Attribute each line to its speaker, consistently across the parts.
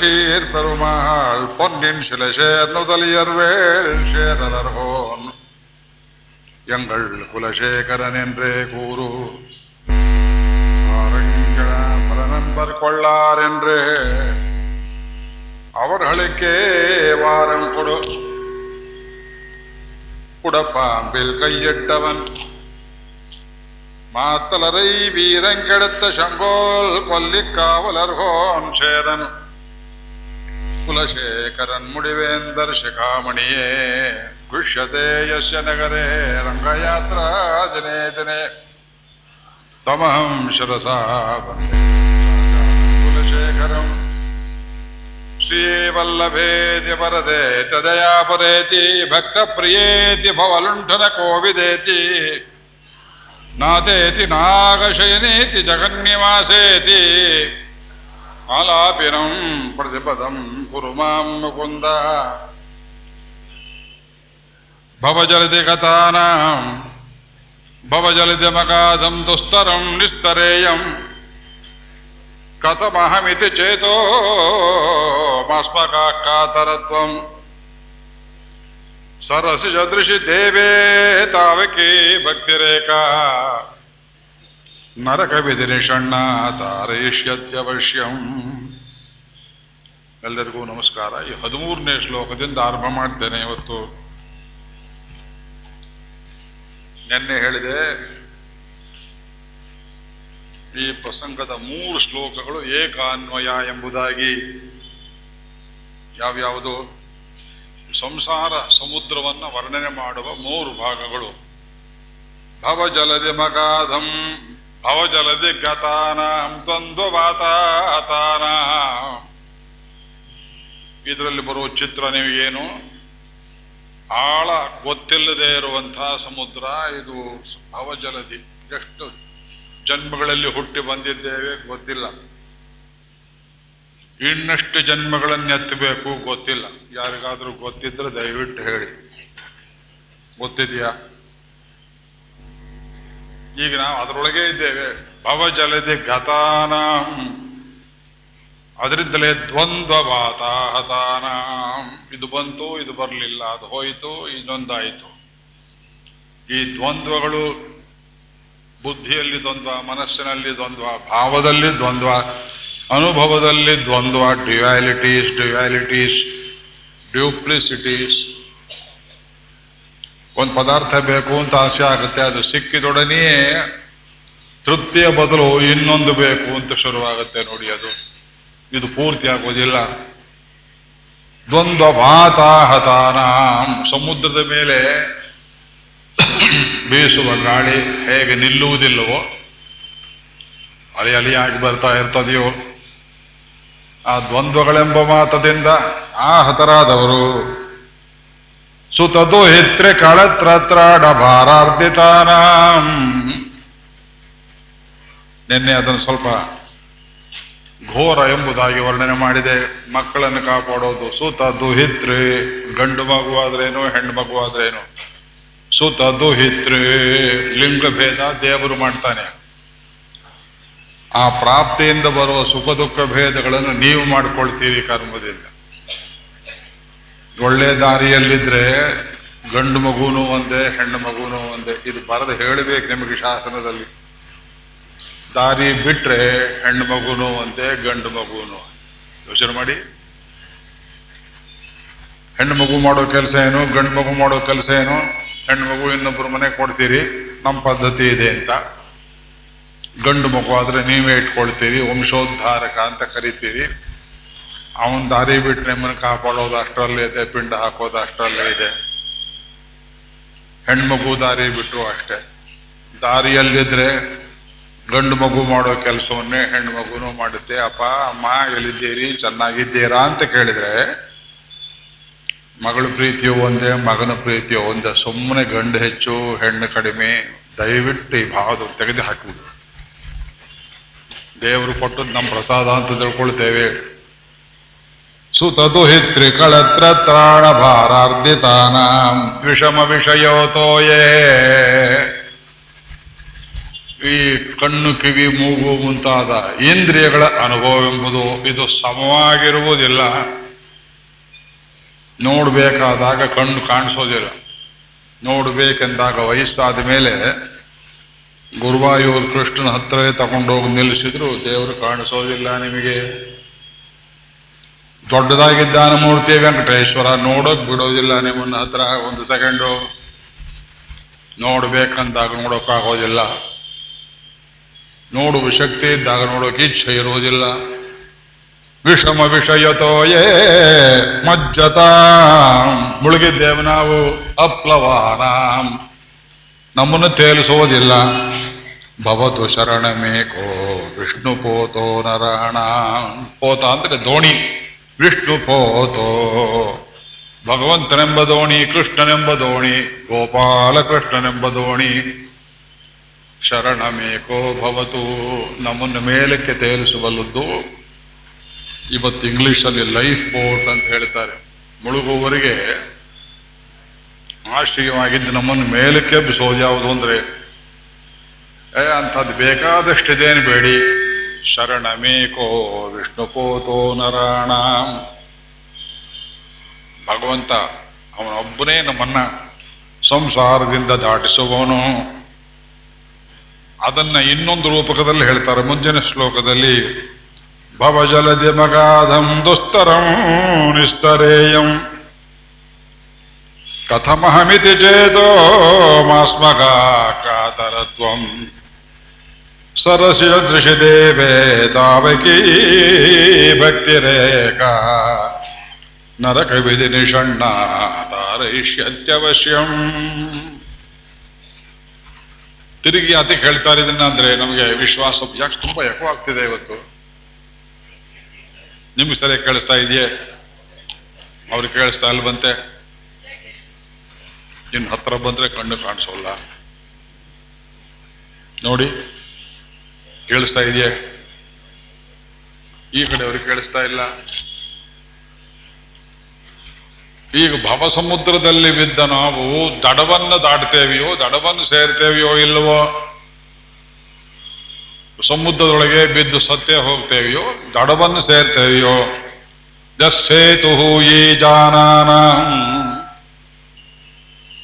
Speaker 1: சீர் பெருமாள் பொன்னின் சில சேர் நுதலியர் வேள் சேரலர்கோன் எங்கள் குலசேகரன் என்றே கூறு. நண்பர் கொள்ளார் என்று. அவர்களுக்கே வாரம் கொடு. குடப்பாம்பில் கையிட்டவன். மாத்தலரை வீரங்கெடுத்த சங்கோல் கொல்லிக் காவலர்கோன் சேரன். ಕುಲಶೇಖರನ್ ಮುಡಿವೇಂದರ್ ಶಿಖಾಮಣಿಯೇ, ಗುಷ್ಯತೆ ಯಶ ನಗರೇ, ರಂಗಯಾತ್ರಾ ದಿನೇ ದಿನೇ. ತಮಹಂ ಶಿರಸಾ ವಂದೇ ಕುಲಶೇಖರಂ. ಶ್ರೀವಲ್ಲಭೇತಿ ವರದೆ ತದಯಾಪರೇತಿ ಭಕ್ತ ಪ್ರಿಯೇತಿ ಭವಲುಂಠನ ಕೋವಿದೇತಿ. ನಾಥೇತಿ ನಾಗಶಯನೇತಿ ಜಗನ್ನಿವಾಸೇತಿ. ಆಲಾಪಿನಂ ಪ್ರತಿಪದಂ ಕುರು ಮಾಂ ಮುಕುಂದ ಭವಜಲದಿ ಕಥಾನಾಂ ಭವಜಲದಿ ಮಗಾಧಂ ದುಸ್ತರಂ ನಿಸ್ತರೇಯಂ ಕಥಮಹಮಿತಿ ಚೇತೋ ಮಾಸ್ಮಕಾತರತ್ವಂ ಸರಸಿ ಸದೃಶಿ ದೇವೇ ತಾವಕಿ ಭಕ್ತಿರೇಖಾ ನರಕವಿಧಿ ನಿಷಣ್ಣ ತಾರಯಿಷ್ಯತ್ಯವಶ್ಯಂ ಎಲ್ಲರಿಗೂ ನಮಸ್ಕಾರ. ಈ ಹದಿಮೂರನೇ ಶ್ಲೋಕದಿಂದ ಆರಂಭ ಮಾಡ್ತೇನೆ ಇವತ್ತು. ನಿನ್ನೆ ಹೇಳಿದೆ, ಈ ಪ್ರಸಂಗದ ಮೂರು ಶ್ಲೋಕಗಳು ಏಕಾನ್ವಯ ಎಂಬುದಾಗಿ. ಯಾವ್ಯಾವುದು? ಸಂಸಾರ ಸಮುದ್ರವನ್ನ ವರ್ಣನೆ ಮಾಡುವ ಮೂರು ಭಾಗಗಳು. ಭವಜಲದಿ ಮಗಾಧಂ ಭವಜಲದಿ ಗತಾನಾಂ ವಾತಾತಾನ. ಇದರಲ್ಲಿ ಬರುವ ಚಿತ್ರ ನಿಮಗೇನು? ಆಳ ಗೊತ್ತಿಲ್ಲದೆ ಇರುವಂತಹ ಸಮುದ್ರ, ಇದು ಭವಜಲದಿ ಎಷ್ಟು ಜನ್ಮಗಳಲ್ಲಿ ಹುಟ್ಟಿ ಬಂದಿದ್ದೇವೆ ಗೊತ್ತಿಲ್ಲ. ಇನ್ನಷ್ಟು ಜನ್ಮಗಳನ್ನೆತ್ತಬೇಕು ಗೊತ್ತಿಲ್ಲ. ಯಾರಿಗಾದ್ರೂ ಗೊತ್ತಿದ್ರೆ ದಯವಿಟ್ಟು ಹೇಳಿ. ಗೊತ್ತಿದೆಯಾ? ಈಗ ನಾವು ಅದರೊಳಗೆ ಇದ್ದೇವೆ. ಭವಜಲದಿ ಗತಾನ ಅದರಿಂದಲೇ ದ್ವಂದ್ವ ವಾತಾಹತಾನ ಇದು ಬಂತು, ಇದು ಬರಲಿಲ್ಲ, ಅದು ಹೋಯಿತು, ಇನ್ನೊಂದಾಯಿತು. ಈ ದ್ವಂದ್ವಗಳು ಬುದ್ಧಿಯಲ್ಲಿ ದ್ವಂದ್ವ, ಮನಸ್ಸಿನಲ್ಲಿ ದ್ವಂದ್ವ, ಭಾವದಲ್ಲಿ ದ್ವಂದ್ವ, ಅನುಭವದಲ್ಲಿ ದ್ವಂದ್ವ, ಡ್ಯುಯಾಲಿಟೀಸ್ ಡ್ಯುಯಾಲಿಟೀಸ್, ಡ್ಯೂಪ್ಲಿಸಿಟೀಸ್ ಒಂದು ಪದಾರ್ಥ ಬೇಕು ಅಂತ ಆಸೆ ಆಗುತ್ತೆ, ಅದು ಸಿಕ್ಕಿದೊಡನೆಯೇ ತೃಪ್ತಿಯ ಬದಲು ಇನ್ನೊಂದು ಬೇಕು ಅಂತ ಶುರುವಾಗುತ್ತೆ ನೋಡಿ ಅದು. ಇದು ಪೂರ್ತಿ ಆಗೋದಿಲ್ಲ. ದ್ವಂದ್ವ ವಾತಾಹತಾನ ಸಮುದ್ರದ ಮೇಲೆ ಬೀಸುವ ಗಾಳಿ ಹೇಗೆ ನಿಲ್ಲುವುದಿಲ್ಲವೋ ಅಲೆ ಅಲಿಯಾಗಿ ಬರ್ತಾ ಇರ್ತದೆಯೋ, ಆ ದ್ವಂದ್ವಗಳೆಂಬ ಮಾತದಿಂದ ಆಹತರಾದವರು. ಸುತದು ಹಿತ್ರೆ ಕಳತ್ರತ್ರಾಡ ಭಾರಾರ್ಧಿತಾನ ನಿನ್ನೆ ಅದನ್ನು ಸ್ವಲ್ಪ ಘೋರ ಎಂಬುದಾಗಿ ವರ್ಣನೆ ಮಾಡಿದೆ. ಮಕ್ಕಳನ್ನು ಕಾಪಾಡೋದು ಸುತ ದುಹಿತ್ರಿ ಗಂಡು ಮಗುವಾದ್ರೇನು ಹೆಣ್ಣು ಮಗುವಾದ್ರೇನು ಸುತ ದುಹಿತ್ರಿ ಲಿಂಗ ಭೇದ ದೇವರು ಮಾಡ್ತಾನೆ. ಆ ಪ್ರಾಪ್ತಿಯಿಂದ ಬರುವ ಸುಖ ದುಃಖ ಭೇದಗಳನ್ನು ನೀವು ಮಾಡಿಕೊಳ್ತೀರಿ ಕರ್ಮದಿಂದ. ಒಳ್ಳೆ ದಾರಿಯಲ್ಲಿದ್ರೆ ಗಂಡು ಮಗುನೂ ಒಂದೇ, ಹೆಣ್ಣು ಮಗುನೂ ಒಂದೇ. ಇದು ಬರೆದು ಹೇಳಬೇಕು ನಿಮಗೆ ಶಾಸನದಲ್ಲಿ. ದಾರಿ ಬಿಟ್ರೆ ಹೆಣ್ಣು ಮಗುನೂ ಒಂದೇ, ಗಂಡು ಮಗುನೂ ಯೋಚನೆ ಮಾಡಿ. ಹೆಣ್ಣು ಮಗು ಮಾಡೋ ಕೆಲಸ ಏನು, ಗಂಡು ಮಗು ಮಾಡೋ ಕೆಲಸ ಏನು, ಹೆಣ್ಣು ಮಗು ಇನ್ನೊಬ್ಬರು ಮನೆ ಕೊಡ್ತೀರಿ, ನಮ್ಮ ಪದ್ಧತಿ ಇದೆ ಅಂತ. ಗಂಡು ಮಗು ಆದ್ರೆ ನೀವೇ ಇಟ್ಕೊಳ್ತೀರಿ, ವಂಶೋದ್ಧಾರಕ ಅಂತ ಕರಿತೀರಿ. ಅವನ್ ದಾರಿ ಬಿಟ್ಟು ನಿಮ್ಮನ್ನು ಕಾಪಾಡೋದು ಅಷ್ಟರಲ್ಲೇ ಇದೆ, ಪಿಂಡ ಹಾಕೋದು ಅಷ್ಟರಲ್ಲೇ ಇದೆ. ಹೆಣ್ಮಗು ದಾರಿ ಬಿಟ್ಟರು ಅಷ್ಟೇ. ದಾರಿಯಲ್ಲಿದ್ರೆ ಗಂಡು ಮಗು ಮಾಡೋ ಕೆಲಸವನ್ನೇ ಹೆಣ್ಣು ಮಗುನು ಮಾಡುತ್ತೆ. ಅಪ್ಪ, ಅಮ್ಮ, ಎಲ್ಲಿದ್ದೀರಿ? ಚೆನ್ನಾಗಿದ್ದೀರಾ ಅಂತ ಕೇಳಿದ್ರೆ, ಮಗಳ ಪ್ರೀತಿಯು ಒಂದೇ, ಮಗನ ಪ್ರೀತಿಯು ಒಂದೇ. ಸುಮ್ಮನೆ ಗಂಡು ಹೆಚ್ಚು, ಹೆಣ್ಣು ಕಡಿಮೆ, ದಯವಿಟ್ಟು ಈ ಭಾವದ ತೆಗೆದು ಹಾಕುವುದು ದೇವರು ಕೊಟ್ಟದ್ದು ನಮ್ಮ ಪ್ರಸಾದ ಅಂತ ತಿಳ್ಕೊಳ್ತೇವೆ. ಸುತದು ಹಿತ್ರಿ ಕಳತ್ರ ತ್ರಾಣ ಭಾರಾರ್ಧಿತಾನ ವಿಷಮ ವಿಷಯೋತೋಯೇ ಈ ಕಣ್ಣು ಕಿವಿ ಮೂಗು ಮುಂತಾದ ಇಂದ್ರಿಯಗಳ ಅನುಭವವೆಂಬುದು ಇದು ಸಮವಾಗಿರುವುದಿಲ್ಲ. ನೋಡಬೇಕಾದಾಗ ಕಣ್ಣು ಕಾಣಿಸೋದಿಲ್ಲ. ನೋಡಬೇಕೆಂದಾಗ ವಯಸ್ಸಾದ ಮೇಲೆ ಗುರುವಾಯೂರ್ ಕೃಷ್ಣನ ಹತ್ರವೇ ತಗೊಂಡೋಗಿ ನಿಲ್ಲಿಸಿದ್ರು. ದೇವರು ಕಾಣಿಸೋದಿಲ್ಲ ನಿಮಗೆ. ದೊಡ್ಡದಾಗಿದ್ದಾನ ಮೂರ್ತಿ ವೆಂಕಟೇಶ್ವರ ನೋಡೋಕ್ ಬಿಡೋದಿಲ್ಲ ನಿಮ್ಮನ್ನ ಹತ್ರ ಒಂದು ಸೆಕೆಂಡು. ನೋಡ್ಬೇಕಂದಾಗ ನೋಡೋಕ್ಕಾಗೋದಿಲ್ಲ ನೋಡುವ ಶಕ್ತಿ ಇದ್ದಾಗ ನೋಡೋಕೆ ಇಚ್ಛೆ ಇರುವುದಿಲ್ಲ ವಿಷಮ ವಿಷಯತೋಯೇ ಮಜ್ಜತ. ಮುಳುಗಿದ್ದೇವೆ ನಾವು ಅಪ್ಲವಾನ ನಮ್ಮನ್ನು ತೇಲಿಸೋದಿಲ್ಲ ಭವತು ಶರಣಮೇಕೋ ವಿಷ್ಣು ಪೋತೋ ನರಾಣ ಪೋತ ಅಂದ್ರೆ ದೋಣಿ. ವಿಷ್ಣು ಪೋತೋ ಭಗವಂತನೆಂಬ ದೋಣಿ ಕೃಷ್ಣನೆಂಬ ದೋಣಿ ಗೋಪಾಲ ಕೃಷ್ಣನೆಂಬ ದೋಣಿ ಶರಣಮೇಕೋ ಭವತು. ನಮ್ಮನ್ನು ಮೇಲಕ್ಕೆ ತೇಲಿಸಬಲ್ಲದ್ದು ಇವತ್ತು ಇಂಗ್ಲಿಷಲ್ಲಿ ಲೈಫ್ ಬೋಟ್ ಅಂತ ಹೇಳ್ತಾರೆ. ಮುಳುಗುವವರಿಗೆ ಆಶ್ರಯವಾಗಿದ್ದು ನಮ್ಮನ್ನು ಮೇಲಕ್ಕೆ ಎಬ್ಬಿಸೋದು ಯಾವುದು ಅಂದ್ರೆ, ಏ, ಅಂಥದ್ದು ಬೇಕಾದಷ್ಟಿದೇನು ಬೇಡಿ. ಶರಣಮೇಕೋ ವಿಷ್ಣುಪೋತೋ ನರಾಣ ಭಗವಂತ ಅವನೊಬ್ಬನೇ ನಮ್ಮನ್ನ ಸಂಸಾರದಿಂದ ದಾಟಿಸುವವನು. ಅದನ್ನ ಇನ್ನೊಂದು ರೂಪಕದಲ್ಲಿ ಹೇಳ್ತಾರೆ. ಮುಂದಿನ ಶ್ಲೋಕದಲ್ಲಿ ಭವಜಲದಿ ಮಗಾಧಂ ದುಸ್ತರಂ ನಿಸ್ತರೇಯಂ ಕಥಮಹಮಿತಿ ಚೇತೋ ಮಾಸ್ಮಗ ಕಾತರತ್ವಂ ಸರಸಿದೃಶಿ ದೇವೇ ಭಕ್ತಿರೇಖ. ನರಕ ನರಕವಿಧಿ ನಿಷಣ್ಣ ತಾರಯಿಷ್ಯತ್ಯವಶ್ಯಂ. ತಿರುಗಿ ಅದಕ್ಕೆ ಹೇಳ್ತಾರೆ ಇದನ್ನ ಅಂದ್ರೆ ನಮಗೆ ವಿಶ್ವಾಸ ಯಾಕೆ ತುಂಬಾ ಎಕೋ ಆಗ್ತಿದೆ ಇವತ್ತು? ನಿಮ್ಗೆ ಸರಿಯಾಗಿ ಕೇಳಿಸ್ತಾ ಇದೆಯೇ? ಅವ್ರಿಗೆ ಕೇಳಿಸ್ತಾ ಇಲ್ವಂತೆ? ಇನ್ನು ಹತ್ರ ಬಂದ್ರೆ ಕಣ್ಣು ಕಾಣಿಸೋಲ್ಲ. ನೋಡಿ. ಕೇಳಿಸ್ತಾ ಇದೆಯಾ? ಈ ಕಡೆ ಅವ್ರಿಗೆ ಕೇಳಿಸ್ತಾ ಇಲ್ಲ. ಈಗ ಭವ ಸಮುದ್ರದಲ್ಲಿ ಬಿದ್ದ ನಾವು ದಡವನ್ನು ದಾಟ್ತೇವಿಯೋ, ದಡವನ್ನು ಸೇರ್ತೇವೆಯೋ ಇಲ್ಲವೋ? ಸಮುದ್ರದೊಳಗೆ ಬಿದ್ದು ಸತ್ತೇ ಹೋಗ್ತೇವೆಯೋ, ದಡವನ್ನು ಸೇರ್ತೇವೆಯೋ? ಜಸ್ಸೇತು ಈ ಜಾನಾನ.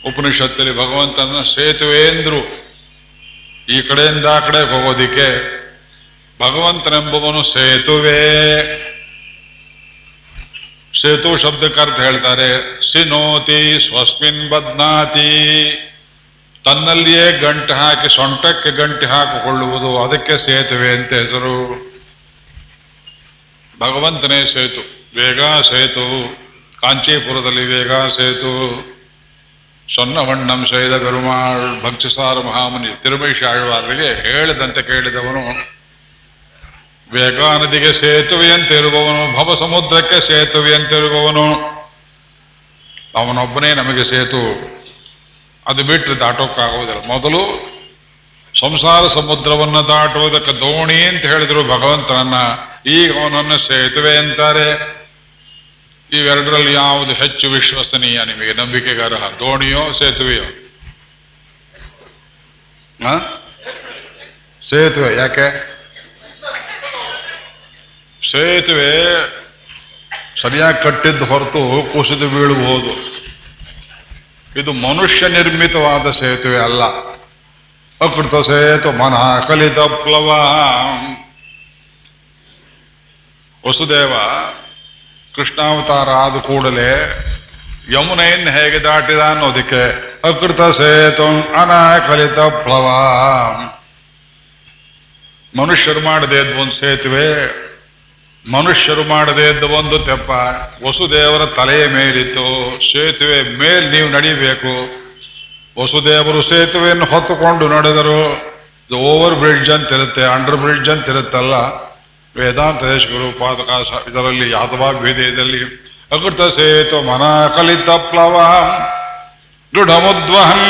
Speaker 1: ಉಪನಿಷತ್ತಲ್ಲಿ ಭಗವಂತನ ಸೇತುವೇಂದ್ರು ಈ ಕಡೆಯಿಂದ ಆ ಕಡೆ ಹೋಗೋದಿಕ್ಕೆ ಭಗವಂತನೆಂಬುವನು ಸೇತುವೆ. ಸೇತು ಶಬ್ದಕ್ಕೆ ಅರ್ಥ ಹೇಳ್ತಾರೆ, ಸಿನೋತಿ ಸ್ವಸ್ಮಿನ್ ಬದ್ನಾತಿ. ತನ್ನಲ್ಲಿಯೇ ಗಂಟೆ ಹಾಕಿ, ಸೊಂಟಕ್ಕೆ ಗಂಟೆ ಹಾಕಿಕೊಳ್ಳುವುದು ಅದಕ್ಕೆ ಸೇತುವೆ ಅಂತ ಹೆಸರು. ಭಗವಂತನೇ ಸೇತು, ವೇಗ ಸೇತು, ಕಾಂಚೀಪುರದಲ್ಲಿ ವೇಗ ಸೇತು. ಸೊನ್ನವಣ್ಣಂ ಶೈದ ಪೆರುಮಾಳ್ ಭಕ್ತಿಸಾರ ಮಹಾಮುನಿ ತಿರುಮೈ ಆಳ್ವಾರರಿಗೆ ಹೇಳಿದಂತೆ ಕೇಳಿದವನು ವೇಗಾ ನದಿಗೆ ಸೇತುವೆಯಂತಿರುವವನು ಭವ ಸಮುದ್ರಕ್ಕೆ ಸೇತುವೆಯಂತಿರುವವನು, ಅವನೊಬ್ಬನೇ ನಮಗೆ ಸೇತು. ಅದು ಬಿಟ್ಟರೆ ದಾಟೋಕ್ಕಾಗುವುದಿಲ್ಲ. ಮೊದಲು ಸಂಸಾರ ಸಮುದ್ರವನ್ನು ದಾಟುವುದಕ್ಕೆ ದೋಣಿ ಅಂತ ಹೇಳಿದ್ರು ಭಗವಂತನನ್ನ, ಈಗ ಅವನನ್ನು ಸೇತುವೆ ಅಂತಾರೆ. ಇವೆರಡರಲ್ಲಿ ಯಾವುದು ಹೆಚ್ಚು ವಿಶ್ವಸನೀಯ ನಿಮಗೆ? ನಂಬಿಕೆಗಾರ ದೋಣಿಯೋ ಸೇತುವೆಯೋ? ಸೇತುವೆ, ಯಾಕೆ? ಸೇತುವೆ ಸರಿಯಾಗಿ ಕಟ್ಟಿದ್ದು ಹೊರತು ಕುಸಿದು ಬೀಳಬಹುದು ಇದು ಮನುಷ್ಯ ನಿರ್ಮಿತವಾದ ಸೇತುವೆ ಅಲ್ಲ. ಅಕೃತ ಸೇತು ಮನ ಕಲಿತ ಪ್ಲವ. ವಸುದೇವ ಕೃಷ್ಣಾವತಾರ ಆದ ಕೂಡಲೇ ಯಮುನೆಯನ್ನು ಹೇಗೆ ದಾಟಿದ ಅನ್ನೋದಕ್ಕೆ ಅಕೃತ ಸೇತು ಅನಾಕಲಿತ ಪ್ಲವ. ಮನುಷ್ಯರು ಮಾಡದೇ ಇದ್ದ ಒಂದು ಸೇತುವೆ, ಮನುಷ್ಯರು ಮಾಡದೇ ಇದ್ದ ಒಂದು ತೆಪ್ಪ. ವಸುದೇವರ ತಲೆಯ ಮೇಲಿತ್ತು. ಸೇತುವೆ ಮೇಲ್ ನೀವು ನಡಿಬೇಕು. ವಸುದೇವರು ಸೇತುವೆಯನ್ನು ಹೊತ್ತುಕೊಂಡು ನಡೆದರು. ಇದು ಓವರ್ ಬ್ರಿಡ್ಜ್ ಅಂತಿರುತ್ತೆ ಅಂಡರ್ ಬ್ರಿಡ್ಜ್ ಅಂತಿರುತ್ತಲ್ಲ. ವೇದಾಂತ ದೇಶಗಳು ಪಾದಕ ಇದರಲ್ಲಿ ಯಾದವ ಭೇದದಲ್ಲಿ ಅಕೃತ ಸೇತು ಮನ ಕಲಿತ ಪ್ಲವ, ದೃಢಮುದ್ವಹನ್,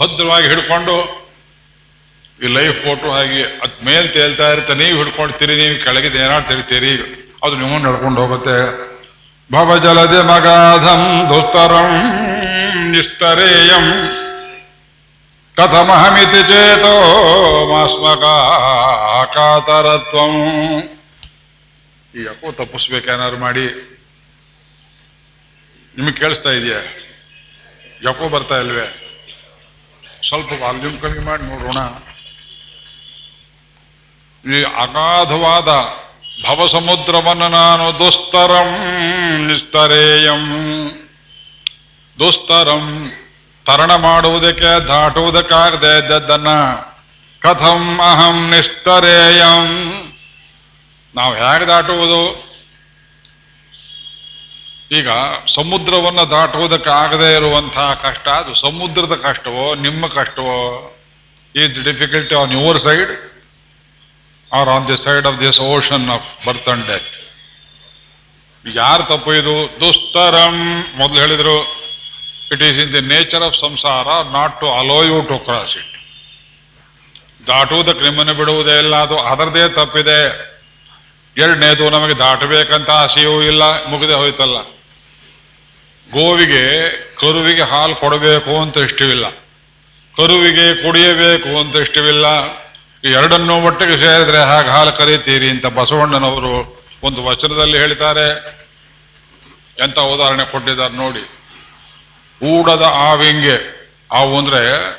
Speaker 1: ಭದ್ರವಾಗಿ ಹಿಡ್ಕೊಂಡು, ಈ ಲೈಫ್ ಫೋಟೋ ಹಾಗೆ ಅದ್ ಮೇಲ್ ತೇಲ್ತಾ ಇರುತ್ತೆ, ನೀವು ಹಿಡ್ಕೊಳ್ತೀರಿ ನೀವು ಕೆಳಗಿದೆ ಏನಾರು ತಿಳಿತೀರಿ, ಅದು ನಿಮ್ಮನ್ನು ನಡ್ಕೊಂಡು ಹೋಗುತ್ತೆ. ಭವಜಲದೆ ಮಗಾಧಂ ದುಸ್ತರಂ ನಿಸ್ತರೇಯಂ ಚೇತೋ ಮಾಸ್ಮಕ ಕಾತರತ್ವಂ ಈ ಯಾಕೋ ತಪ್ಪಿಸ್ಬೇಕೇನಾದ್ರು ಮಾಡಿ. ನಿಮಗೆ ಕೇಳಿಸ್ತಾ ಇದೆಯಾ? ಯಾಕೋ ಬರ್ತಾ ಇಲ್ವೇ? ಸ್ವಲ್ಪ ವಾಲ್ಯೂಮ್ ಕಮ್ಮಿ ಮಾಡಿ ನೋಡೋಣ. ಈ ಅಗಾಧವಾದ ಭವಸಮುದ್ರವನ್ನು ನಾನು ದುಸ್ತರಂ ನಿಸ್ತರೇಯಂ ದುಸ್ತರಂ ತರಣ ಮಾಡುವುದಕ್ಕೆ ದಾಟುವುದಕ್ಕಾಗದೆ ಇದ್ದದ್ದನ್ನ ಕಥಂ ಅಹಂ ನಿಷ್ಠರೇಯಂ. ನಾವು ಹೇಗೆ ದಾಟುವುದು? ಈಗ ಸಮುದ್ರವನ್ನು ದಾಟುವುದಕ್ಕಾಗದೇ ಇರುವಂತಹ ಕಷ್ಟ, ಅದು ಸಮುದ್ರದ ಕಷ್ಟವೋ, ನಿಮ್ಮ ಕಷ್ಟವೋ? Is difficulty on your side or on the side of this ocean of birth and death ಯಾರು ತಪ್ಪು ಇದು? ದುಸ್ತರಂ, ಮೊದಲು ಹೇಳಿದ್ರು it is in the nature of samsara not to allow you to cross it ದಾಟುವುದಕ್ಕೆ ನಿಮ್ಮನ್ನು ಬಿಡುವುದೇ ಇಲ್ಲ, ಅದು ಅದರದೇ ತಪ್ಪಿದೆ. ಎರಡನೇದು ನಮಗೆ ದಾಟಬೇಕಂತ ಆಸೆಯೂ ಇಲ್ಲ, ಮುಗಿದೇ ಹೋಯ್ತಲ್ಲ. ಗೋವಿಗೆ ಕರುವಿಗೆ ಹಾಲು ಕೊಡಬೇಕು ಅಂತ ಇಷ್ಟವಿಲ್ಲ. ಕರುವಿಗೆ ಕುಡಿಯಬೇಕು ಅಂತ ಇಷ್ಟವಿಲ್ಲ. ಎರಡನ್ನೂ ಒಟ್ಟಿಗೆ ಸೇರಿದ್ರೆ ಹಾಗೆ ಹಾಲು ಕರೀತೀರಿ ಅಂತ ಬಸವಣ್ಣನವರು ಒಂದು ವಚನದಲ್ಲಿ ಹೇಳ್ತಾರೆ ಎಂಥ ಉದಾಹರಣೆ ಕೊಟ್ಟಿದ್ದಾರೆ ನೋಡಿ. ಊಡದ ಆವಿಂಗೆ. ಆವು ಅಂದ್ರೆ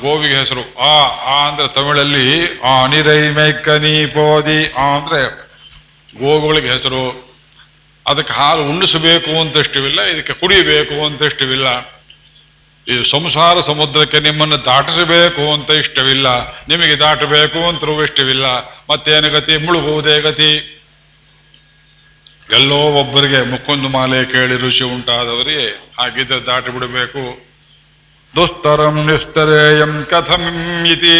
Speaker 1: ಗೋವಿಗೆ ಹೆಸರು. ಆ ಆ ಅಂದ್ರೆ ತಮಿಳಲ್ಲಿ, ಆ ಅನಿರೈ ಮೈಕನಿ ಪೋದಿ, ಆ ಅಂದ್ರೆ ಗೋವುಗಳಿಗೆ ಹೆಸರು. ಅದಕ್ಕೆ ಹಾಲು ಉಣ್ಣಿಸಬೇಕು ಅಂತ ಇಷ್ಟವಿಲ್ಲ ಇದಕ್ಕೆ ಕುಡಿಯಬೇಕು ಅಂತ ಇಷ್ಟವಿಲ್ಲ ಈ ಸಂಸಾರ ಸಮುದ್ರಕ್ಕೆ ನಿಮ್ಮನ್ನು ದಾಟಿಸಬೇಕು ಅಂತ ಇಷ್ಟವಿಲ್ಲ. ನಿಮಗೆ ದಾಟಬೇಕು ಅಂತಲೂ ಇಷ್ಟವಿಲ್ಲ. ಮತ್ತೇನು ಗತಿ? ಮುಳುಗುವುದೇ ಗತಿ. ಎಲ್ಲೋ ಒಬ್ಬರಿಗೆ ಮುಕ್ಕೊಂದು ಮಾಲೆ ಕೇಳಿ ಋಷಿ ಉಂಟಾದವರಿಗೆ ಹಾಗಿದ್ದರೆ ದಾಟಿ ಬಿಡಬೇಕು. ದುಸ್ತರಂ ನಿಸ್ತರೇಯಂ ಕಥಂ ಇತಿ.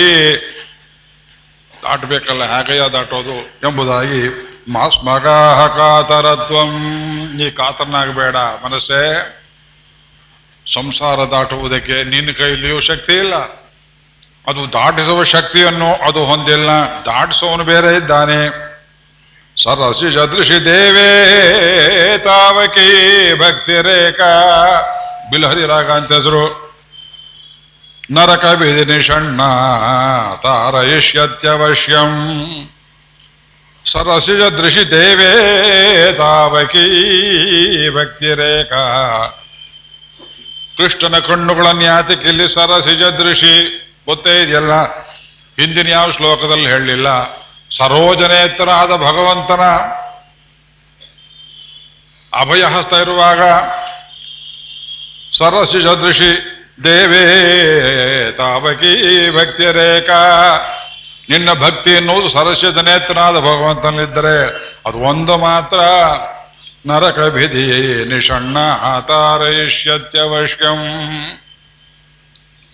Speaker 1: ದಾಟಬೇಕಲ್ಲ ಹೇಗಯ್ಯ ದಾಟೋದು ಎಂಬುದಾಗಿ ಮಾಸ್ಮಗಾಹ ಕಾತರತ್ವಂ. ನೀ ಕಾತರನಾಗಬೇಡ ಮನಸ್ಸೇ. ಸಂಸಾರ ದಾಟುವುದಕ್ಕೆ ನಿನ್ನ ಕೈಲಿಯೂ ಶಕ್ತಿ ಇಲ್ಲ. ಅದು ದಾಟಿಸುವ ಶಕ್ತಿಯನ್ನು ಅದು ಹೊಂದಿಲ್ಲ. ದಾಟಿಸುವವನು ಬೇರೆ ಇದ್ದಾನೆ. ಸರಸಿ ಸದೃಶಿ ದೇವೇ, ತಾವಕಿ ಭಕ್ತಿ ರೇಖಾ. ಬಿಲಹರಿ ರಾಗ ಅಂತ ಹೆಸರು. ನರಕ ಬಿದಿನಿ ಷಣ್ಣ ತಾರಯಿಷ್ಯತ್ಯವಶ್ಯಂ ಸರಸಿ ಸದೃಶಿ ದೇವೇ, ತಾವಕಿ ಭಕ್ತಿ ರೇಖಾ. ಕೃಷ್ಣನ ಕಣ್ಣುಗಳನ್ನು ಯಾತಕ್ಕಿಲ್ಲಿ ಸರಸಿಜ ದೃಶಿ ಗೊತ್ತೇ ಇದೆಯಲ್ಲ? ಹಿಂದಿನ ಯಾವ ಶ್ಲೋಕದಲ್ಲಿ ಹೇಳಲಿಲ್ಲ ಸರೋಜನೇತರಾದ ಭಗವಂತನ ಅಭಯಹಸ್ತ ಇರುವಾಗ, ಸರಸಿ ಸದೃಶಿ, ದೇವೇ, ತಾವಕಿ ಭಕ್ತಿಯ ರೇಖಾ, ನಿನ್ನ ಭಕ್ತಿ ಎನ್ನುವುದು ಸರಸ್ಯದ ಭಗವಂತನಲ್ಲಿದ್ದರೆ, ಅದು ಒಂದು ಮಾತ್ರ. ನರಕ ಭಿಧಿ ನಿಷಣ್ಣ ಹತಾರೈಷ್ಯತ್ಯವಶ್ಯಂ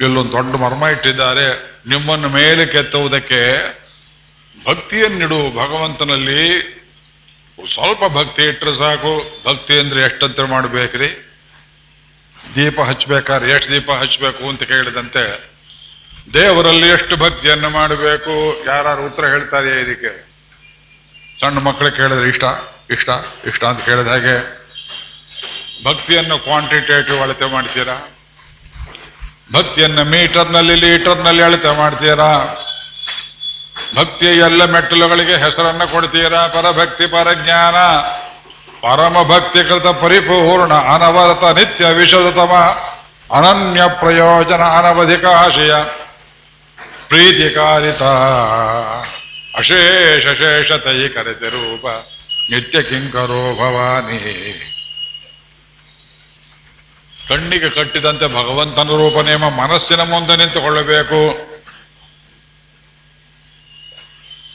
Speaker 1: ಇಲ್ಲೊಂದು ದೊಡ್ಡ ಮರ್ಮ ಇಟ್ಟಿದ್ದಾರೆ. ನಿಮ್ಮನ್ನು ಮೇಲೆ ಕೆತ್ತುವುದಕ್ಕೆ ಭಕ್ತಿಯನ್ನಿಡು ಭಗವಂತನಲ್ಲಿ ಸ್ವಲ್ಪ ಭಕ್ತಿ ಇಟ್ಟರೆ ಸಾಕು. ಭಕ್ತಿ ಅಂದ್ರೆ ಎಷ್ಟಂತ ಮಾಡಬೇಕ್ರಿ? ದೀಪ ಹಚ್ಬೇಕಾದ್ರೆ ಎಷ್ಟು ದೀಪ ಹಚ್ಚಬೇಕು ಅಂತ ಕೇಳಿದಂತೆ ದೇವರಲ್ಲಿ ಎಷ್ಟು ಭಕ್ತಿಯನ್ನು ಮಾಡಬೇಕು? ಯಾರು ಉತ್ತರ ಹೇಳ್ತಾರೆ ಇದಕ್ಕೆ? ಸಣ್ಣ ಮಕ್ಕಳು ಕೇಳಿದ್ರೆ ಇಷ್ಟ ಇಷ್ಟ ಇಷ್ಟ ಅಂತ ಕೇಳಿದ ಹಾಗೆ ಭಕ್ತಿಯನ್ನು ಕ್ವಾಂಟಿಟೇಟಿವ್ ಅಳತೆ ಮಾಡ್ತೀರಾ? ಭಕ್ತಿಯನ್ನು ಮೀಟರ್ನಲ್ಲಿ ಲೀಟರ್ನಲ್ಲಿ ಅಳತೆ ಮಾಡ್ತೀರಾ? ಭಕ್ತಿಯ ಎಲ್ಲ ಮೆಟ್ಟಲುಗಳಿಗೆ ಹೆಸರನ್ನು ಕೊಡ್ತೀರಾ? ಪರಭಕ್ತಿ, ಪರಜ್ಞಾನ. ಪರಮ ಭಕ್ತಿ ಕೃತ ಪರಿಪೂರ್ಣ, ಅನವರತ, ನಿತ್ಯ ವಿಶದತಮ ಅನನ್ಯ ಪ್ರಯೋಜನ ಅನವಧಿಕ ಆಶಯ ಪ್ರೀತಿಕಾರಿತ. ಅಶೇಷ ಶೇಷತೈ ಕರೆತೆ ರೂಪ, ನಿತ್ಯ ಕಿಂಕರೋ ಭವಾನಿ. ಕಣ್ಣಿಗೆ ಕಟ್ಟಿದಂತೆ ಭಗವಂತನ ರೂಪ ನೇಮ, ಮನಸ್ಸಿನ ಮುಂದೆ ನಿಂತುಕೊಳ್ಳಬೇಕು.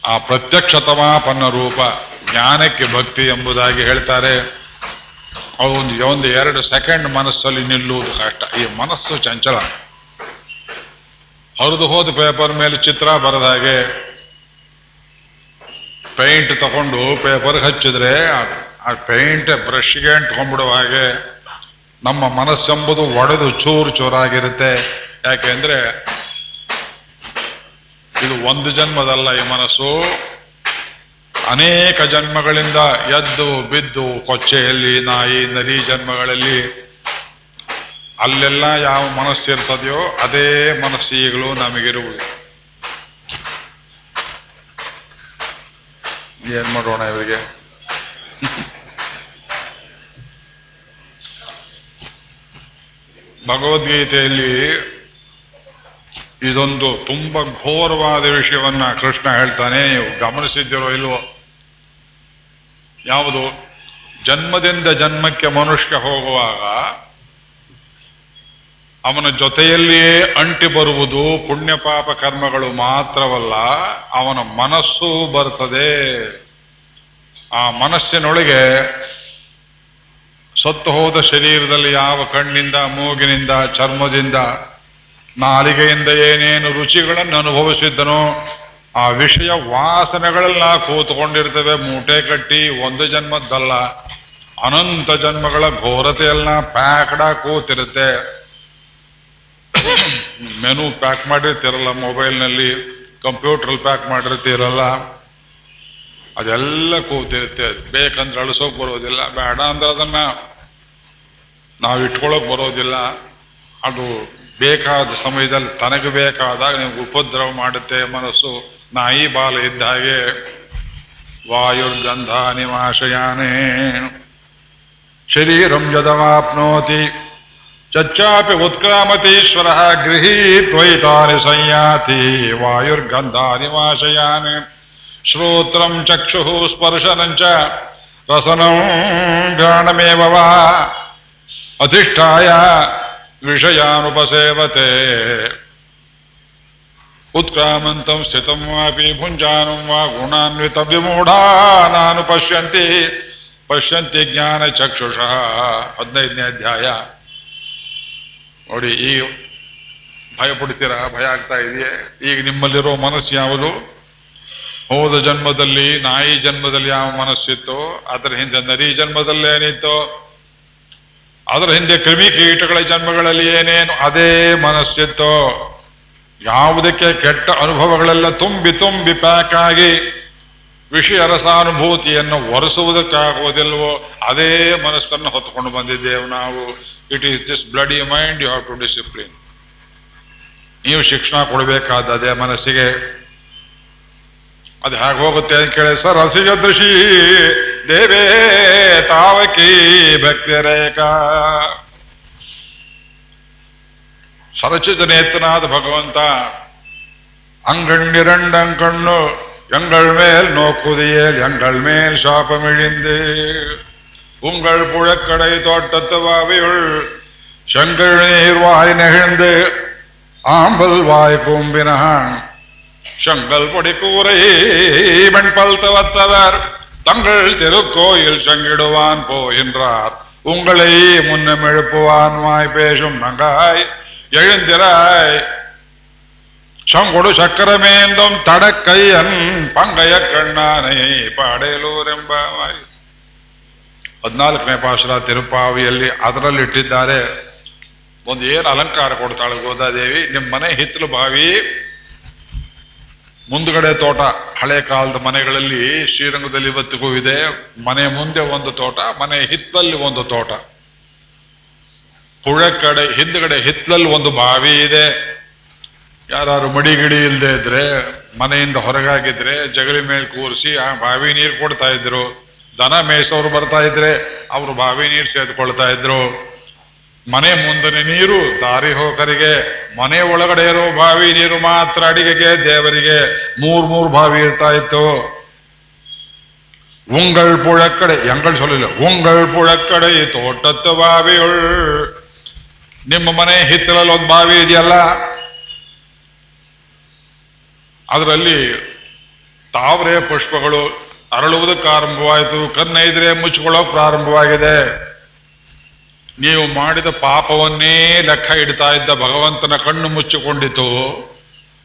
Speaker 1: ಆ ಪ್ರತ್ಯಕ್ಷತಮಾಪನ್ನ ರೂಪ ಜ್ಞಾನಕ್ಕೆ ಭಕ್ತಿ ಎಂಬುದಾಗಿ ಹೇಳ್ತಾರೆ. ಒಂದು ಒಂದು ಎರಡು ಸೆಕೆಂಡ್ ಮನಸ್ಸಲ್ಲಿ ನಿಲ್ಲುವುದು ಕಷ್ಟ. ಈ ಮನಸ್ಸು ಚಂಚಲ. ಹರಿದು ಹೋದ ಪೇಪರ್ ಮೇಲೆ ಚಿತ್ರ ಬರೆದಾಗೆ ಹಾಗೆ ಪೇಂಟ್ ತಗೊಂಡು ಪೇಪರ್ ಹಚ್ಚಿದ್ರೆ ಆ ಪೇಂಟ್ ಬ್ರಷ್ಗೆ ಅಂಟ್ಕೊಂಡ್ಬಿಡುವ ಹಾಗೆ ನಮ್ಮ ಮನಸ್ಸೆಂಬುದು ಒಡೆದು ಚೂರು ಚೂರಾಗಿರುತ್ತೆ. ಯಾಕೆಂದ್ರೆ ಇದು ಒಂದು ಜನ್ಮದಲ್ಲ ಈ ಮನಸ್ಸು. ಅನೇಕ ಜನ್ಮಗಳಿಂದ ಎದ್ದು ಬಿದ್ದು ಕೊಚ್ಚೆಯಲ್ಲಿ ನಾಯಿ ನರಿ ಜನ್ಮಗಳಲ್ಲಿ ಅಲ್ಲೆಲ್ಲ ಯಾವ ಮನಸ್ಸಿರ್ತದೆಯೋ ಅದೇ ಮನಸ್ಸಿಗಳು ನಮಗಿರುವುದು. ಏನ್ ಮಾಡೋಣ ಇವರಿಗೆ? ಭಗವದ್ಗೀತೆಯಲ್ಲಿ ಇದೊಂದು ತುಂಬಾ ಘೋರವಾದ ವಿಷಯವನ್ನ ಕೃಷ್ಣ ಹೇಳ್ತಾನೆ, ನೀವು ಗಮನಿಸಿದ್ದೀರೋ ಇಲ್ವೋ? ಯಾವುದು? ಜನ್ಮದಿಂದ ಜನ್ಮಕ್ಕೆ ಮನುಷ್ಯ ಹೋಗುವಾಗ ಅವನ ಜೊತೆಯಲ್ಲಿಯೇ ಅಂಟಿ ಬರುವುದು ಪುಣ್ಯ ಪಾಪ ಕರ್ಮಗಳು ಮಾತ್ರವಲ್ಲ, ಅವನ ಮನಸ್ಸು ಬರ್ತದೆ. ಆ ಮನಸ್ಸಿನೊಳಗೆ ಸತ್ತು ಹೋದ ಶರೀರದಲ್ಲಿ ಯಾವ ಕಣ್ಣಿಂದ, ಮೂಗಿನಿಂದ, ಚರ್ಮದಿಂದ ನಾಲಿಗೆಯಿಂದ ಏನೇನು ರುಚಿಗಳನ್ನು ಅನುಭವಿಸಿದ್ದನೋ. ಆ ವಿಷಯ ವಾಸನೆಗಳೆಲ್ಲ ಕೂತ್ಕೊಂಡಿರ್ತವೆ. ಮೂಟೆ ಕಟ್ಟಿ ಒಂದು ಜನ್ಮದ್ದಲ್ಲ. ಅನಂತ ಜನ್ಮಗಳ ಘೋರತೆಯೆಲ್ಲ ಪ್ಯಾಕ್ಡ ಕೂತಿರುತ್ತೆ. ಮೆನು ಪ್ಯಾಕ್ ಮಾಡಿರ್ತಿರಲ್ಲ, ಮೊಬೈಲ್ನಲ್ಲಿ ಕಂಪ್ಯೂಟರ್ ಪ್ಯಾಕ್ ಮಾಡಿರ್ತಿರಲ್ಲ, ಅದೆಲ್ಲ ಕೂತಿರುತ್ತೆ. ಬೇಕಂದ್ರೆ ಅಳಿಸೋಕ್ ಬರೋದಿಲ್ಲ, ಬೇಡ ಅಂದ್ರೆ ಅದನ್ನ ನಾವು ಇಟ್ಕೊಳ್ಳೋಕೆ ಬರೋದಿಲ್ಲ. ಅದು ಬೇಕಾದ ಸಮಯದಲ್ಲಿ ತನಗೆ ಬೇಕಾದಾಗ ನಿಮ್ಗೆ ಉಪದ್ರವ ಮಾಡುತ್ತೆ ಮನಸ್ಸು. ನಾಯಿ ಬಾಲ ಇದ್ದ ಹಾಗೆ. ವಾಯುರ್ಗಂಧ ನಿವಾಶಯಾನೇ ಶರೀರಂ ಯದವಾಪ್ನೋತಿ ಚಚ್ಚಾಪಿ ಉತ್ಕ್ರಾಮತೀಶ್ವರ ಗೃಹೀತ್ವೈತಾನಿ ಸಂಯಾತಿ. ವಾಯುರ್ಗಂಧ ವಾಶಯಾನಿ ಶ್ರೋತ್ರಂ ಚಕ್ಷು ಸ್ಪರ್ಶನಂಚ. ರಸನಂ ಘ್ರಾಣಮೇವ ವಾ. ಅಧಿಷ್ಠಾಯ. ವಿಷಯಾನುಪಸೇವತೆ ಉತ್ಕ್ರಾಮಂತಂ ಸ್ಥಿತಂ ವಾಪಿ ಭುಂಜಾನಂ ವಾ ಗುಣಾನ್ವಿತ ವಿಮೂಢಾನಾನು ಪಶ್ಯಂತಿ ಪಶ್ಯಂತಿ ಜ್ಞಾನ ಚಕ್ಷುಷಃ ಹದಿನೈದನೇ ಅಧ್ಯಾಯ ನೋಡಿ, ಈ ಭಯ ಪಡ್ತೀರಾ ಭಯ ಆಗ್ತಾ ಇದೆಯೇ? ಈಗ ನಿಮ್ಮಲ್ಲಿರೋ ಮನಸ್ಸು ಯಾವುದು? ಹೋದ ಜನ್ಮದಲ್ಲಿ, ನಾಯಿ ಜನ್ಮದಲ್ಲಿ ಯಾವ ಮನಸ್ಸಿತ್ತು? ಅದರ ಹಿಂದೆ ನರಿ ಜನ್ಮದಲ್ಲಿ ಏನಿತ್ತು? ಅದರ ಹಿಂದೆ ಕ್ರಿಮಿ ಕೀಟಗಳ ಜನ್ಮಗಳಲ್ಲಿ ಏನೇನು, ಅದೇ ಮನಸ್ಸಿತ್ತು. ಯಾವುದಕ್ಕೆ ಕೆಟ್ಟ ಅನುಭವಗಳೆಲ್ಲ ತುಂಬಿ ತುಂಬಿ ಪ್ಯಾಕ್ ಆಗಿ ವಿಷಯ ರಸಾನುಭೂತಿಯನ್ನು ಒರೆಸುವುದಕ್ಕಾಗುವುದಿಲ್ವೋ ಅದೇ ಮನಸ್ಸನ್ನು ಹೊತ್ಕೊಂಡು ಬಂದಿದ್ದೇವೆ ನಾವು. It is this bloody mind you have to discipline ನೀವು ಶಿಕ್ಷಣ ಕೊಡಬೇಕಾದ ಅದೇ ಮನಸ್ಸಿಗೆ ಅದು ಹೇಗೆ ಹೋಗುತ್ತೆ ಅಂತ ಕೇಳಿ ಸರ್ ರಸಿಜದೃಶಿ ದೇವೇ ತಾವಕಿ ಭಕ್ತಿ ರೇಖ ಸರಚಿತ ನೇತನಾದ ಭಗವಂತ ಅಂಗಣ್ಣಿರಂಡಂಕಣ್ಣು எங்கள் மேல் நோக்குதியேல் எங்கள் மேல் சாபமிழிந்து உங்கள் புழக்கடை தோட்டத்து வாவியுள் செங்கல் நீர் வாய் நெகிழ்ந்து ஆம்பல் வாய் கூம்பினான் செங்கல் பொடி கூரை வெண்பல் தவத்தவர் தங்கள் திருக்கோயில் செங்கிடுவான் போகின்றார் உங்களை முன்னம் எழுப்புவான் வாய் பேசும் நங்காய் எழுந்திராய் சங்குடு சக்கரமேந்தும் தடக்கையன் ಪಂಗಯ ಕಣ್ಣಾನೆ ಪಾಡೇಲೂರೆಂಬಾಯಿ ಹದಿನಾಲ್ಕನೇ ಪಾಶರ ತಿರುಪಾವಿಯಲ್ಲಿ ಅದರಲ್ಲಿ ಇಟ್ಟಿದ್ದಾರೆ ಒಂದು ಏನು ಅಲಂಕಾರ ಕೊಡ್ತಾಳೆ ಗೋದಾದೇವಿ ನಿಮ್ಮ ಮನೆ ಹಿತ್ತಲು ಬಾವಿ ಮುಂದ್ಗಡೆ ತೋಟ, ಹಳೆ ಕಾಲದ ಮನೆಗಳಲ್ಲಿ ಶ್ರೀರಂಗದಲ್ಲಿ ಇವತ್ತಿಗೂ ಇದೆ ಮನೆ ಮುಂದೆ ಒಂದು ತೋಟ, ಮನೆ ಹಿತ್ತಲಲ್ಲಿ ಒಂದು ತೋಟ. ಪುಳ ಕಡೆ ಹಿಂದ್ಗಡೆ ಹಿತ್ತಲಲ್ಲಿ ಒಂದು ಬಾವಿ ಇದೆ. ಯಾರು ಮಡಿಗಿಡಿ ಇಲ್ಲದೆ ಇದ್ರೆ, ಮನೆಯಿಂದ ಹೊರಗಾಗಿದ್ರೆ, ಜಗಲಿ ಮೇಲೆ ಕೂರಿಸಿ ಆ ಬಾವಿ ನೀರು ಕೊಡ್ತಾ ಇದ್ರು. ದನ ಮೇಯಿಸೋರು ಬರ್ತಾ ಇದ್ರೆ, ಅವರು ಬಾವಿ ನೀರು ಸೇದ್ಕೊಳ್ತಾ ಇದ್ರು. ಮನೆ ಮುಂದಿನ ನೀರು, ದಾರಿ ಹೋಕರಿಗೆ ಮನೆ ಒಳಗಡೆ ಇರೋ ಬಾವಿ ನೀರು ಮಾತ್ರ ಅಡಿಗೆಗೆ, ದೇವರಿಗೆ ಮೂರ್ ಮೂರ್ ಬಾವಿ ಇರ್ತಾ ಇತ್ತು. ಪುಳಕ್ಕಡೆ ಎಂಗಳ್ ಸೊಲ್ಲಿಲ್ಲ ಉಂಗಳ್ ಪುಳಕ್ಕಡೆ ಈ ತೋಟತ್ತು ಬಾವಿ ನಿಮ್ಮ ಮನೆ ಹಿತ್ತಲಲ್ಲಿ ಒಂದು ಬಾವಿ ಇದೆಯಲ್ಲ? ಅದರಲ್ಲಿ ತಾವರೆ ಪುಷ್ಪಗಳು ಅರಳುವುದಕ್ಕೆ ಆರಂಭವಾಯಿತು ಕನ್ನೈದ್ರೆ ಮುಚ್ಚಿಕೊಳ್ಳೋಕೆ ಪ್ರಾರಂಭವಾಗಿದೆ. ನೀವು ಮಾಡಿದ ಪಾಪವನ್ನೇ ಲೆಕ್ಕ ಇಡ್ತಾ ಇದ್ದ ಭಗವಂತನ ಕಣ್ಣು ಮುಚ್ಚಿಕೊಂಡಿತು.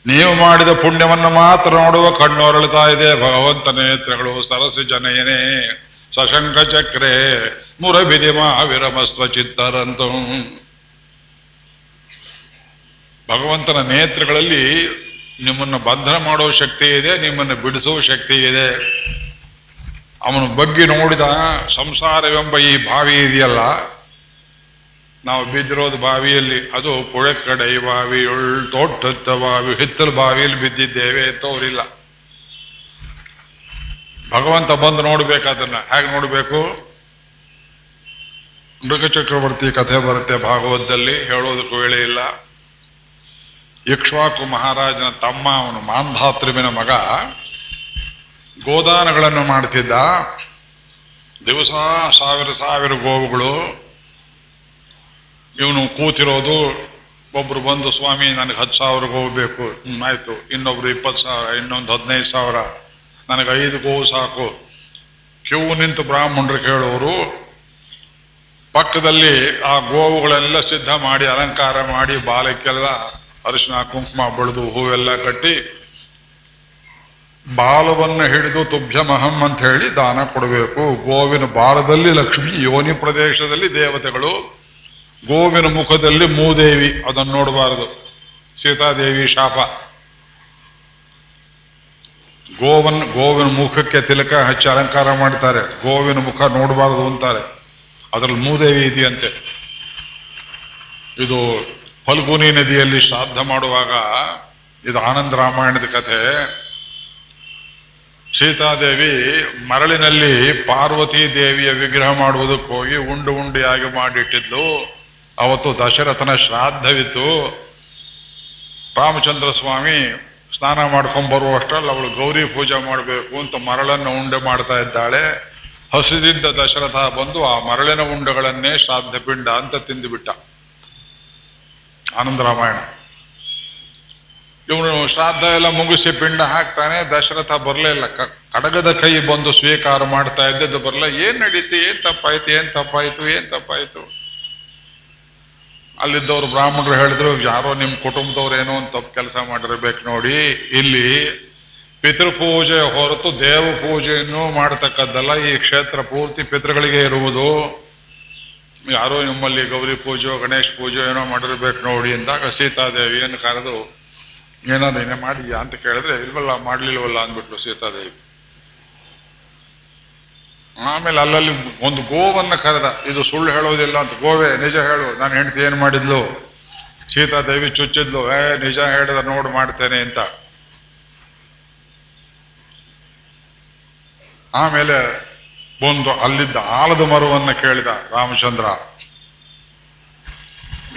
Speaker 1: ನೀವು ಮಾಡಿದ ಪುಣ್ಯವನ್ನು ಮಾತ್ರ ನೋಡುವ ಕಣ್ಣು ಅರಳುತ್ತಾ ಇದೆ. ಭಗವಂತ ನೇತ್ರಗಳು ಸರಸಿ ಜನಯನೇ, ಸಶಂಕ ಚಕ್ರೆ ಮುರಬಿದಿಮ ವಿರಮಸ್ವ ಚಿತ್ತರಂತು. ಭಗವಂತನ ನೇತ್ರಗಳಲ್ಲಿ ನಿಮ್ಮನ್ನು ಬಂಧನ ಮಾಡೋ ಶಕ್ತಿ ಇದೆ, ನಿಮ್ಮನ್ನು ಬಿಡಿಸುವ ಶಕ್ತಿ ಇದೆ. ಅವನು ಬಗ್ಗಿ ನೋಡಿದ ಸಂಸಾರವೆಂಬ ಈ ಬಾವಿ ಇದೆಯಲ್ಲ ನಾವು ಬಿದ್ದಿರೋದು ಬಾವಿಯಲ್ಲಿ, ಅದು ಪುഴಕಡೈ ಬಾವಿ ಎಳ್ ತೋಟದ ಬಾವಿ, ಹಿತ್ತಲು ಬಾವಿಯಲ್ಲಿ ಬಿದ್ದಿದ್ದೇವೆ ತೋರಿಲ್ಲ ಭಗವಂತ ಬಂದು ನೋಡ್ಬೇಕು ಅದನ್ನ. ಹೇಗೆ ನೋಡಬೇಕು? ಮೃಗ ಚಕ್ರವರ್ತಿ ಕಥೆ ಬರುತ್ತೆ ಭಾಗವತದಲ್ಲಿ, ಹೇಳೋದಕ್ಕೂ ವೇಳೆ ಇಲ್ಲ. ಇಕ್ಷ್ವಾಕು ಮಹಾರಾಜನ ತಮ್ಮ, ಅವನು ಮಾಂಧಾತ್ರಿವಿನ ಮಗ, ಗೋದಾನಗಳನ್ನು ಮಾಡ್ತಿದ್ದ. ದಿವಸ ಸಾವಿರ ಸಾವಿರ ಗೋವುಗಳು ಇವನು ಕೂತಿರೋದು ಒಬ್ರು ಬಂದು, ಸ್ವಾಮಿ, ನನಗೆ ಹತ್ತು ಸಾವಿರ ಗೋವು ಬೇಕು ಆಯ್ತು. ಇನ್ನೊಬ್ರು ಇಪ್ಪತ್ತು ಸಾವಿರ, ಇನ್ನೊಂದು ಹದಿನೈದು ಸಾವಿರ. ನನಗೆ ಐದು ಗೋವು ಸಾಕು. ಕ್ಯೂ ನಿಂತು ಬ್ರಾಹ್ಮಣರು ಕೇಳೋರು, ಪಕ್ಕದಲ್ಲಿ ಆ ಗೋವುಗಳೆಲ್ಲ ಸಿದ್ಧ ಮಾಡಿ, ಅಲಂಕಾರ ಮಾಡಿ, ಬಾಲಕ್ಕೆಲ್ಲ ಅರಿಶಿನ, ಕುಂಕುಮ ಬೆಳೆದು ಹೂವೆಲ್ಲ ಕಟ್ಟಿ, ಬಾಲವನ್ನು ಹಿಡಿದು ತುಭ್ಯಮಹಂ ಅಂತ ಹೇಳಿ ದಾನ ಕೊಡಬೇಕು. ಗೋವಿನ ಬಾಲದಲ್ಲಿ ಲಕ್ಷ್ಮಿ ಯೋನಿ ಪ್ರದೇಶದಲ್ಲಿ ದೇವತೆಗಳು ಗೋವಿನ ಮುಖದಲ್ಲಿ ಮೂದೇವಿ, ಅದನ್ನು ನೋಡಬಾರದು. ಸೀತಾದೇವಿ ಶಾಪ. ಗೋವನ್, ಗೋವಿನ ಮುಖಕ್ಕೆ ತಿಲಕ ಹಚ್ಚಿ ಅಲಂಕಾರ ಮಾಡ್ತಾರೆ. ಗೋವಿನ ಮುಖ ನೋಡಬಾರದು ಅಂತಾರೆ. ಅದರಲ್ಲಿ ಮೂದೇವಿ ಇದೆಯಂತೆ. ಇದು ಫಲ್ಗುನಿ ನದಿಯಲ್ಲಿ ಶ್ರಾದ್ದ ಮಾಡುವಾಗ, ಇದು ಆನಂದ ರಾಮಾಯಣದ ಕಥೆ. ಸೀತಾದೇವಿ ಮರಳಿನಲ್ಲಿ ಪಾರ್ವತಿ ದೇವಿಯ ವಿಗ್ರಹ ಮಾಡುವುದಕ್ಕೆ ಹೋಗಿ ಉಂಡು ಉಂಡಿಯಾಗಿ ಮಾಡಿಟ್ಟಿದ್ಲು. ಅವತ್ತು ದಶರಥನ ಶ್ರಾದ್ದವಿತ್ತು. ರಾಮಚಂದ್ರ ಸ್ವಾಮಿ ಸ್ನಾನ ಮಾಡ್ಕೊಂಡ್ ಬರುವಷ್ಟರಲ್ಲಿ ಅವಳು ಗೌರಿ ಪೂಜೆ ಮಾಡಬೇಕು ಅಂತ ಮರಳನ್ನು ಉಂಡೆ ಮಾಡ್ತಾ ಇದ್ದಾಳೆ. ಹಸಿದಿದ್ದ ದಶರಥ ಬಂದು ಆ ಮರಳಿನ ಉಂಡೆಗಳನ್ನೇ ಶ್ರಾದ್ದ ಪಿಂಡ ಅಂತ ತಿಂದುಬಿಟ್ಟ. ಆನಂದ ರಾಮಾಯಣ ಇವನು ಶ್ರಾದ್ದ ಎಲ್ಲ ಮುಗಿಸಿ ಪಿಂಡ ಹಾಕ್ತಾನೆ. ದಶರಥ ಬರಲೇ ಇಲ್ಲ. ಕಡಗದ ಕೈ ಬಂದು ಸ್ವೀಕಾರ ಮಾಡ್ತಾ ಇದ್ದದ್ದು ಬರಲ್ಲ ಏನ್ ನಡೀತಿ? ಏನ್ ತಪ್ಪಾಯ್ತು? ಏನ್ ತಪ್ಪಾಯ್ತು? ಏನ್ ತಪ್ಪಾಯ್ತು? ಅಲ್ಲಿದ್ದವರು ಬ್ರಾಹ್ಮಣರು ಹೇಳಿದ್ರು, ಯಾರೋ ನಿಮ್ಮ ಕುಟುಂಬದವ್ರು ಏನೋ ತಪ್ಪು ಕೆಲಸ ಮಾಡಿರ್ಬೇಕು ನೋಡಿ. ಇಲ್ಲಿ ಪಿತೃಪೂಜೆ ಹೊರತು ದೇವ ಪೂಜೆಯನ್ನು ಮಾಡತಕ್ಕದ್ದಲ್ಲ. ಈ ಕ್ಷೇತ್ರ ಪೂರ್ತಿ ಪಿತೃಗಳಿಗೆ ಇರುವುದು. ಯಾರೋ ನಿಮ್ಮಲ್ಲಿ ಗೌರಿ ಪೂಜೆ ಗಣೇಶ್ ಪೂಜೆ ಏನೋ ಮಾಡಿರ್ಬೇಕು ನೋಡಿ ಅಂದಾಗ ಸೀತಾದೇವಿಯನ್ನು ಕರೆದು, ಏನಾದ್ರು ಏನೇ ಮಾಡಿದ್ಯಾ? ಅಂತ ಕೇಳಿದ್ರೆ, ಇಲ್ವಲ್ಲ, ಮಾಡ್ಲಿಲ್ವಲ್ಲ ಅಂದ್ಬಿಟ್ಲು ಸೀತಾದೇವಿ. ಆಮೇಲೆ ಅಲ್ಲಲ್ಲಿ ಒಂದು ಗೋವನ್ನ ಕರೆದ, ಇದು ಸುಳ್ಳು ಹೇಳೋದಿಲ್ಲ ಅಂತ ಗೋವೆ, ನಿಜ ಹೇಳು, ನಾನು ಹೆಂಡತಿ ಏನು ಮಾಡಿದ್ಲು? ಸೀತಾದೇವಿ ಚುಚ್ಚಿದ್ಲು ಏ ನಿಜ ಹೇಳಿದ ನೋಡು ಮಾಡ್ತೇನೆ ಅಂತ. ಆಮೇಲೆ ಒಂದು ಅಲ್ಲಿದ್ದ ಆಲದ ಮರವನ್ನು ಕೇಳಿದ ರಾಮಚಂದ್ರ.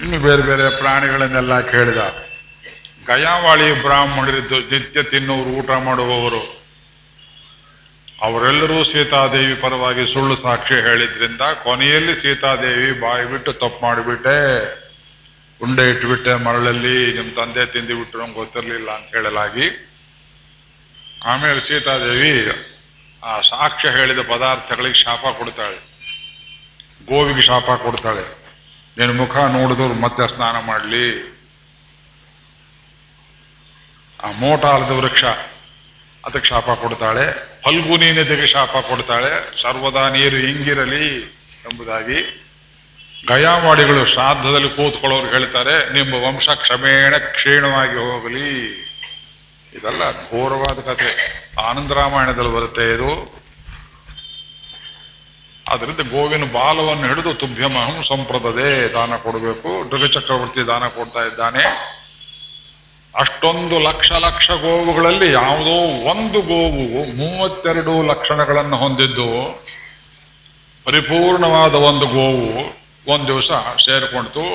Speaker 1: ಇನ್ನು ಬೇರೆ ಬೇರೆ ಪ್ರಾಣಿಗಳನ್ನೆಲ್ಲ ಕೇಳಿದ. ಗಯಾವಾಳಿ ಬ್ರಾಹ್ಮಣರಿದ್ದು ನಿತ್ಯ ತಿನ್ನುವರು ಊಟ ಮಾಡುವವರು. ಅವರೆಲ್ಲರೂ ಸೀತಾದೇವಿ ಪರವಾಗಿ ಸುಳ್ಳು ಸಾಕ್ಷಿ ಹೇಳಿದ್ರಿಂದ ಕೊನೆಯಲ್ಲಿ ಸೀತಾದೇವಿ ಬಾಯಿ ಬಿಟ್ಟು ತಪ್ಪು ಮಾಡಿಬಿಟ್ಟೆ. ಉಂಡೆ ಇಟ್ಬಿಟ್ಟೆ ಮರಳಲ್ಲಿ ನಿಮ್ಮ ತಂದೆ ತಿಂದು ನಮ್ಗೆ ಗೊತ್ತಿರಲಿಲ್ಲ ಅಂತ ಹೇಳಲಾಗಿ. ಆಮೇಲೆ ಸೀತಾದೇವಿ ಆ ಸಾಕ್ಷ್ಯ ಹೇಳಿದ ಪದಾರ್ಥಗಳಿಗೆ ಶಾಪ ಕೊಡ್ತಾಳೆ. ಗೋವಿಗೆ ಶಾಪ ಕೊಡ್ತಾಳೆ. ನಿನ್ನ ಮುಖ ನೋಡಿದ್ರು ಮತ್ತೆ ಸ್ನಾನ ಮಾಡಲಿ. ಆ ಮೋಟಾಲದ ವೃಕ್ಷ, ಅದಕ್ಕೆ ಶಾಪ ಕೊಡ್ತಾಳೆ. ಫಲ್ಗುನಿ ನದಿಗೆ ಶಾಪ ಕೊಡ್ತಾಳೆ. ಸರ್ವದಾ ನೀರು ಹಿಂಗಿರಲಿ ಎಂಬುದಾಗಿ ಗಯಾವಾಡಿಗಳು ಶ್ರಾದ್ದದಲ್ಲಿ ಕೂತ್ಕೊಳ್ಳೋರು ಹೇಳ್ತಾರೆ, ನಿಮ್ಮ ವಂಶ ಕ್ಷಮೇಣ ಕ್ಷೀಣವಾಗಿ ಹೋಗಲಿ. ಇದೆಲ್ಲ ಘೋರವಾದ ಕಥೆ. ಆನಂದ ರಾಮಾಯಣದಲ್ಲಿ ಬರುತ್ತೆ ಇದು. ಅದರಿಂದ ಗೋವಿನ ಬಾಲವನ್ನು ಹಿಡಿದು ತುಭ್ಯಮಹಂ ಸಂಪ್ರದದೆ ದಾನ ಕೊಡಬೇಕು. ಚಕ್ರವರ್ತಿ ದಾನ ಕೊಡ್ತಾ ಇದ್ದಾನೆ. ಅಷ್ಟೊಂದು ಲಕ್ಷ ಲಕ್ಷ ಗೋವುಗಳಲ್ಲಿ ಯಾವುದೋ ಒಂದು ಗೋವು ಮೂವತ್ತೆರಡು ಲಕ್ಷಣಗಳನ್ನು ಹೊಂದಿದ್ದು ಪರಿಪೂರ್ಣವಾದ ಒಂದು ಗೋವು ಒಂದು ದಿವಸ ಸೇರ್ಕೊಂಡ್ತು.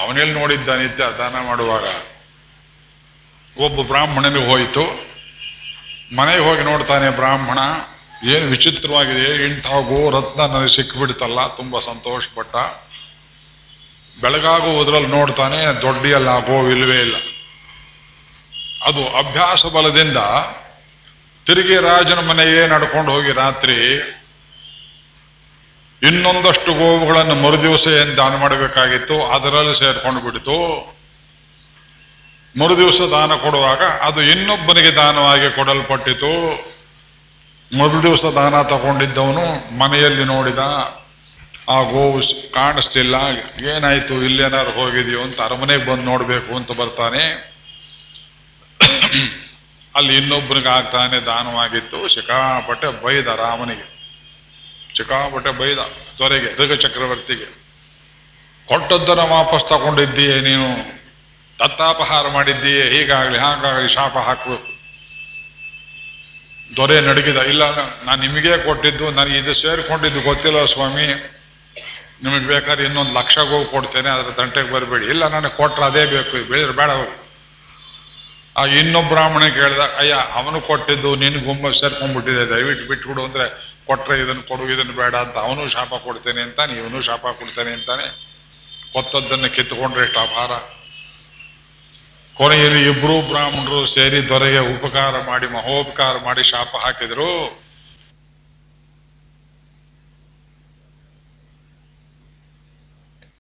Speaker 1: ಅವನೆಲ್ಲಿ ನೋಡಿದ್ದ ನಿತ್ಯ ದಾನ ಮಾಡುವಾಗ ಒಬ್ಬ ಬ್ರಾಹ್ಮಣನಿಗೆ ಹೋಯಿತು. ಮನೆಗೆ ಹೋಗಿ ನೋಡ್ತಾನೆ, ಬ್ರಾಹ್ಮಣ, ಏನು ವಿಚಿತ್ರವಾಗಿದೆ, ಇಂಥ ಗೋ ರತ್ನ ನನಗೆ ಸಿಕ್ಕಿಬಿಡ್ತಲ್ಲ ತುಂಬಾ ಸಂತೋಷಪಟ್ಟ. ಬೆಳಗಾಗುವುದರಲ್ಲಿ ನೋಡ್ತಾನೆ, ದೊಡ್ಡಿಯಲ್ಲ, ಗೋವಿಲ್ವೇ ಇಲ್ಲ. ಅದು ಅಭ್ಯಾಸ ಬಲದಿಂದ ತಿರುಗಿ ರಾಜನ ಮನೆಯೇ ನಡ್ಕೊಂಡು ಹೋಗಿ ರಾತ್ರಿ ಇನ್ನೊಂದಷ್ಟು ಗೋವುಗಳನ್ನು ಮರುದಿವಸ ಏನು ದಾನ ಮಾಡಬೇಕಾಗಿತ್ತು, ಅದರಲ್ಲಿ ಸೇರ್ಕೊಂಡು ಬಿಡಿತು. ಮರುದಿವಸ ದಾನ ಕೊಡುವಾಗ ಅದು ಇನ್ನೊಬ್ಬನಿಗೆ ದಾನವಾಗಿ ಕೊಡಲ್ಪಟ್ಟಿತು. ಮರು ದಿವಸ ದಾನ ತಗೊಂಡಿದ್ದವನು ಮನೆಯಲ್ಲಿ ನೋಡಿದ ಆ ಗೋವು ಕಾಣಿಸ್ತಿಲ್ಲ ಏನಾಯ್ತು? ಇಲ್ಲೇನಾದ್ರು ಹೋಗಿದೆಯೋ ಅಂತ ಅರಮನೆಗೆ ಬಂದು ನೋಡಬೇಕು ಅಂತ ಬರ್ತಾನೆ. ಅಲ್ಲಿ ಇನ್ನೊಬ್ಬನಿಗೆ ಆಗ್ತಾನೆ ದಾನವಾಗಿತ್ತು. ಸಿಕ್ಕಾಪಟ್ಟೆ ಬೈದ ರಾಮನಿಗೆ. ಸಿಕ್ಕಾಪಟ್ಟೆ ಬೈದ ತೊರೆಗೆ ಋಗ ಚಕ್ರವರ್ತಿಗೆ. ಕೊಟ್ಟದ್ದನ್ನು ವಾಪಸ್ ತಗೊಂಡಿದ್ದೀಯೇ ನೀನು? ದತ್ತಾಪಹಾರ ಮಾಡಿದ್ದೀಯೇ? ಹೀಗಾಗಲಿ, ಹಾಗಾಗಲಿ ಶಾಪ ಹಾಕಬೇಕು. ದೊರೆ ನಡಗಿದ, ಇಲ್ಲ, ನಾನು ನಿಮಗೇ ಕೊಟ್ಟಿದ್ದು ನನಗೆ ಇದು ಸೇರಿಕೊಂಡಿದ್ದು ಗೊತ್ತಿಲ್ಲ ಸ್ವಾಮಿ. ನಿಮಗೆ ಬೇಕಾದ್ರೆ ಇನ್ನೊಂದು ಲಕ್ಷಗೂ ಕೊಡ್ತೇನೆ, ಅದರ ತಂಟೆಗೆ ಬರಬೇಡಿ. ಇಲ್ಲ, ನನಗೆ ಕೊಟ್ರೆ ಅದೇ ಬೇಕು ಬೇಡ ಬೇಡ ಆ ಇನ್ನೊಬ್ಬ ಬ್ರಾಹ್ಮಣ ಕೇಳಿದ, ಅಯ್ಯ, ಅವನು ಕೊಟ್ಟಿದ್ದು ನಿನ್ನ ಗುಂಬ ಸೇರ್ಕೊಂಡ್ಬಿಟ್ಟಿದೆ, ದಯವಿಟ್ಟು ಬಿಟ್ಬಿಡು ಅಂದ್ರೆ ಕೊಟ್ರೆ ಇದನ್ನು ಕೊಡು, ಇದನ್ನು ಬೇಡ ಅಂತ ಅವನು ಶಾಪ ಕೊಡ್ತೇನೆ ಅಂತಾನೆ, ಇವನು ಶಾಪ ಕೊಡ್ತೇನೆ ಅಂತಾನೆ. ಕೊತ್ತದ್ದನ್ನು ಕಿತ್ತುಕೊಂಡ್ರೆ ಎಷ್ಟು ಅಪಾರ. ಕೊನೆಯಲ್ಲಿ ಇಬ್ರು ಬ್ರಾಹ್ಮಣರು ಸೇರಿ ದೊರೆಗೆ ಉಪಕಾರ ಮಾಡಿ, ಮಹೋಪಕಾರ ಮಾಡಿ ಶಾಪ ಹಾಕಿದ್ರು.